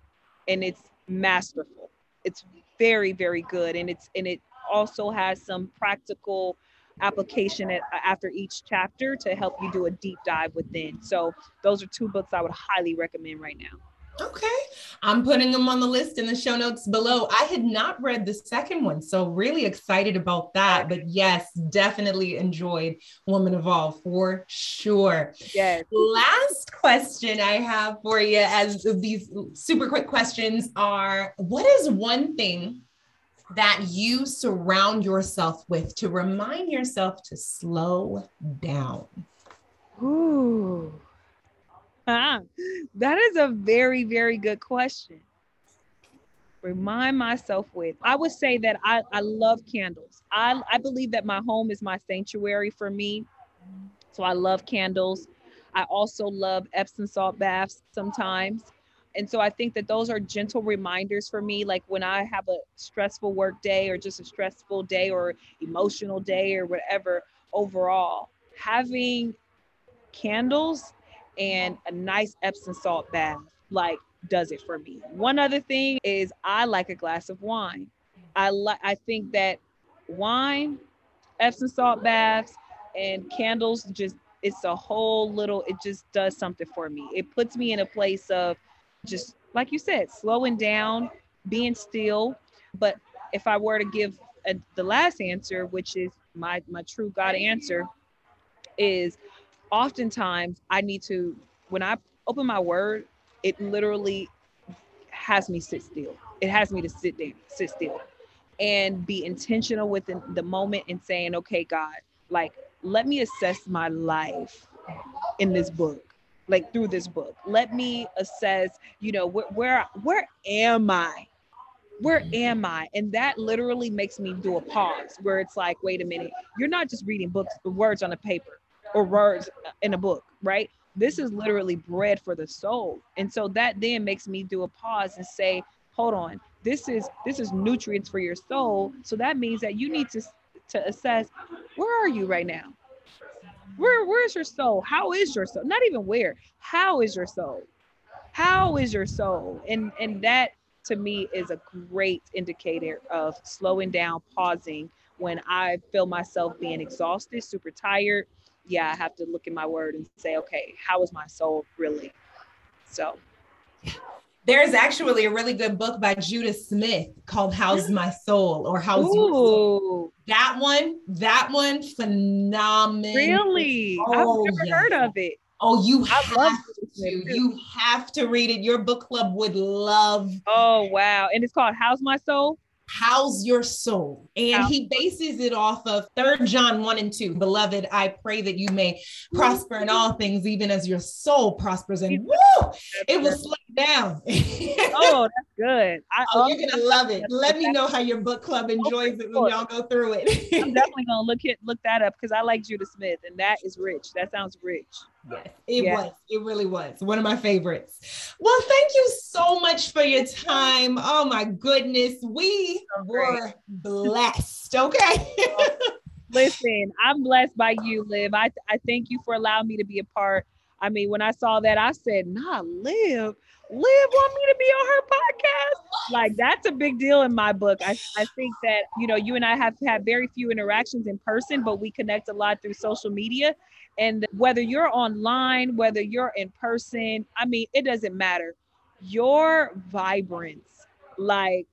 and it's masterful. It's very, very good, and it's and it also has some practical application uh, after each chapter to help you do a deep dive within. So those are two books I would highly recommend right now. Okay. I'm putting them on the list in the show notes below. I had not read the second one, so really excited about that. But yes, definitely enjoyed Woman Evolve for sure. Yes. Last question I have for you, as these super quick questions are what is one thing that you surround yourself with to remind yourself to slow down? Ooh. Ah, that is a very, very good question. Remind myself with. I would say that I, I love candles. I, I believe that my home is my sanctuary for me. So I love candles. I also love Epsom salt baths sometimes. And so I think that those are gentle reminders for me. Like when I have a stressful work day or just a stressful day or emotional day or whatever, overall, having candles and a nice Epsom salt bath like does it for me. One other thing is I like a glass of wine. I like I think that wine, Epsom salt baths, and candles just it's a whole little it just does something for me. It puts me in a place of just like you said, slowing down, being still. But if I were to give a, the last answer, which is my my true God answer, is oftentimes I need to, when I open my word, it literally has me sit still. It has me to sit down, sit still, and be intentional within the moment and saying, okay, God, like, let me assess my life in this book like through this book let me assess you know where where, where am i where am I? And that literally makes me do a pause where it's like, wait a minute, you're not just reading books, words on a paper or words uh, in a book, right? This is literally bread for the soul. And so that then makes me do a pause and say, hold on, this is this is nutrients for your soul. So that means that you need to to assess where are you right now? Where where's your soul? How is your soul? Not even where. How is your soul? How is your soul? And and that to me is a great indicator of slowing down, pausing when I feel myself being exhausted, super tired, yeah, I have to look in my word and say, okay, how is my soul really? So there's actually a really good book by Judah Smith called How's mm-hmm. My Soul or How's Ooh. Your Soul. That one, that one, phenomenal. Really? Oh, I've never yes. heard of it. Oh, you I have to. You have to read it. Your book club would love. Oh, wow. And it's called How's My Soul? How's your soul? And he bases it off of Third John 1 and 2. Beloved, I pray that you may prosper in all things, even as your soul prospers. And woo, it was slow down. oh, that's good. I, oh, you're gonna love it. Let me know how your book club oh, enjoys it when y'all go through it. I'm definitely gonna look it look that up because I like Judah Smith, and that is rich. That sounds rich. Yes, it yes. was. It really was one of my favorites. Well, thank you so much for your time. Oh my goodness, we were blessed. Okay. Listen, I'm blessed by you, Liv. I I thank you for allowing me to be a part. I mean, when I saw that, I said, "Nah, Liv." Liv want me to be on her podcast. Like that's a big deal in my book. I, I think that, you know, you and I have had very few interactions in person, but we connect a lot through social media. And whether you're online, whether you're in person, I mean, it doesn't matter. your vibrance, like,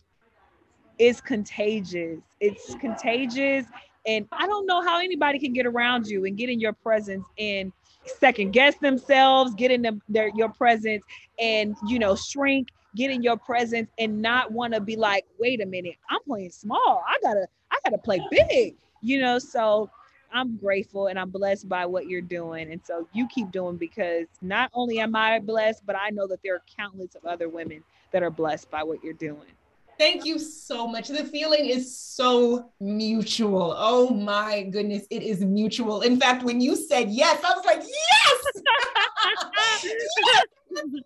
is contagious. It's contagious. And I don't know how anybody can get around you and get in your presence and second guess themselves, get in them, their, your presence and, you know, shrink, get in your presence and not want to be like, wait a minute, I'm playing small. I gotta, I gotta play big, you know? So I'm grateful and I'm blessed by what you're doing. And so you keep doing because not only am I blessed, but I know that there are countless of other women that are blessed by what you're doing. Thank you so much. The feeling is so mutual. Oh my goodness, it is mutual. In fact, when you said yes, I was like, yes!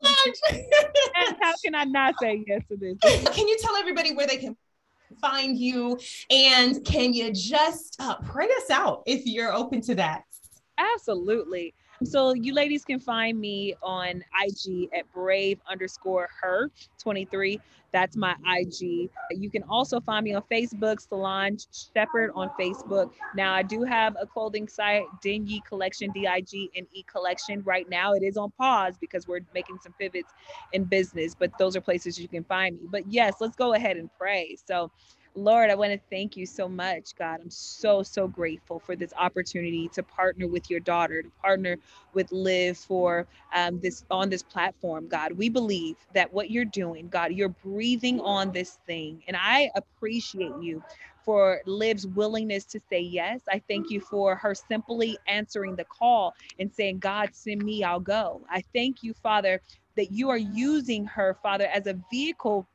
yes! how can I not say yes to this? Can you tell everybody where they can find you? And can you just uh, pray us out if you're open to that? Absolutely. So you ladies can find me on IG at brave underscore her 23. That's my IG. You can also find me on Facebook, Salange Shepard on Facebook. Now I do have a clothing site, Digne Collection, D-I-G and E Collection. Right now it is on pause because we're making some pivots in business, but those are places you can find me. But yes, let's go ahead and pray. So Lord, I want to thank you so much, God. I'm so, so grateful for this opportunity to partner with your daughter, to partner with Liv for um, this on this platform, God. We believe that what you're doing, God, you're breathing on this thing. And I appreciate you for Liv's willingness to say yes. I thank you for her simply answering the call and saying, God, send me, I'll go. I thank you, Father, that you are using her, Father, as a vehicle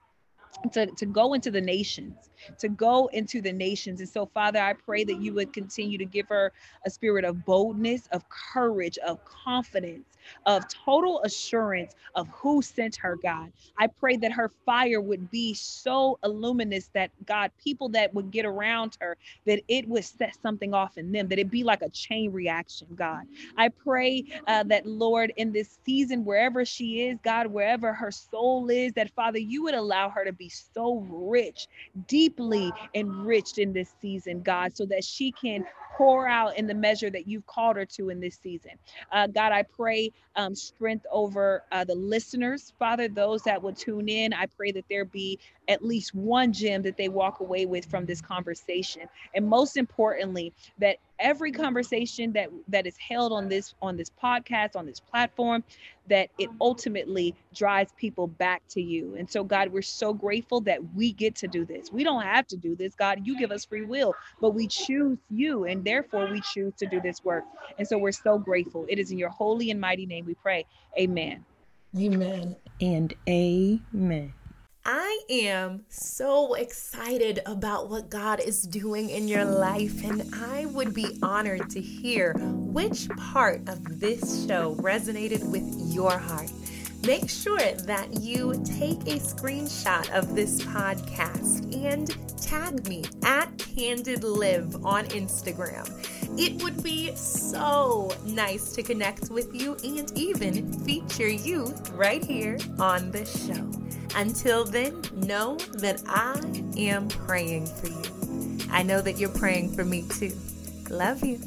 to, to go into the nations, to go into the nations. And so, Father, I pray that you would continue to give her a spirit of boldness, of courage, of confidence, of total assurance of who sent her, God. I pray that her fire would be so illuminous that, God, people that would get around her, that it would set something off in them, that it be like a chain reaction, God. I pray uh, that, Lord, in this season, wherever she is, God, wherever her soul is, that, Father, you would allow her to be so rich, deeply enriched in this season, God, so that she can pour out in the measure that you've called her to in this season. Uh, God, I pray um, strength over uh, the listeners, Father, those that will tune in. I pray that there be at least one gem that they walk away with from this conversation. And most importantly, that every conversation that that is held on this on this podcast on this platform that it ultimately drives people back to you. And so god we're so grateful that we get to do this. We don't have to do this god. You give us free will but we choose you and therefore we choose to do this work. And so we're so grateful. It is in your holy and mighty name we pray. Amen. Amen. And amen I am so excited about what God is doing in your life, and I would be honored to hear which part of this show resonated with your heart. Make sure that you take a screenshot of this podcast and tag me at Candid Liv on Instagram. It would be so nice to connect with you and even feature you right here on the show. Until then, know that I am praying for you. I know that you're praying for me too. Love you.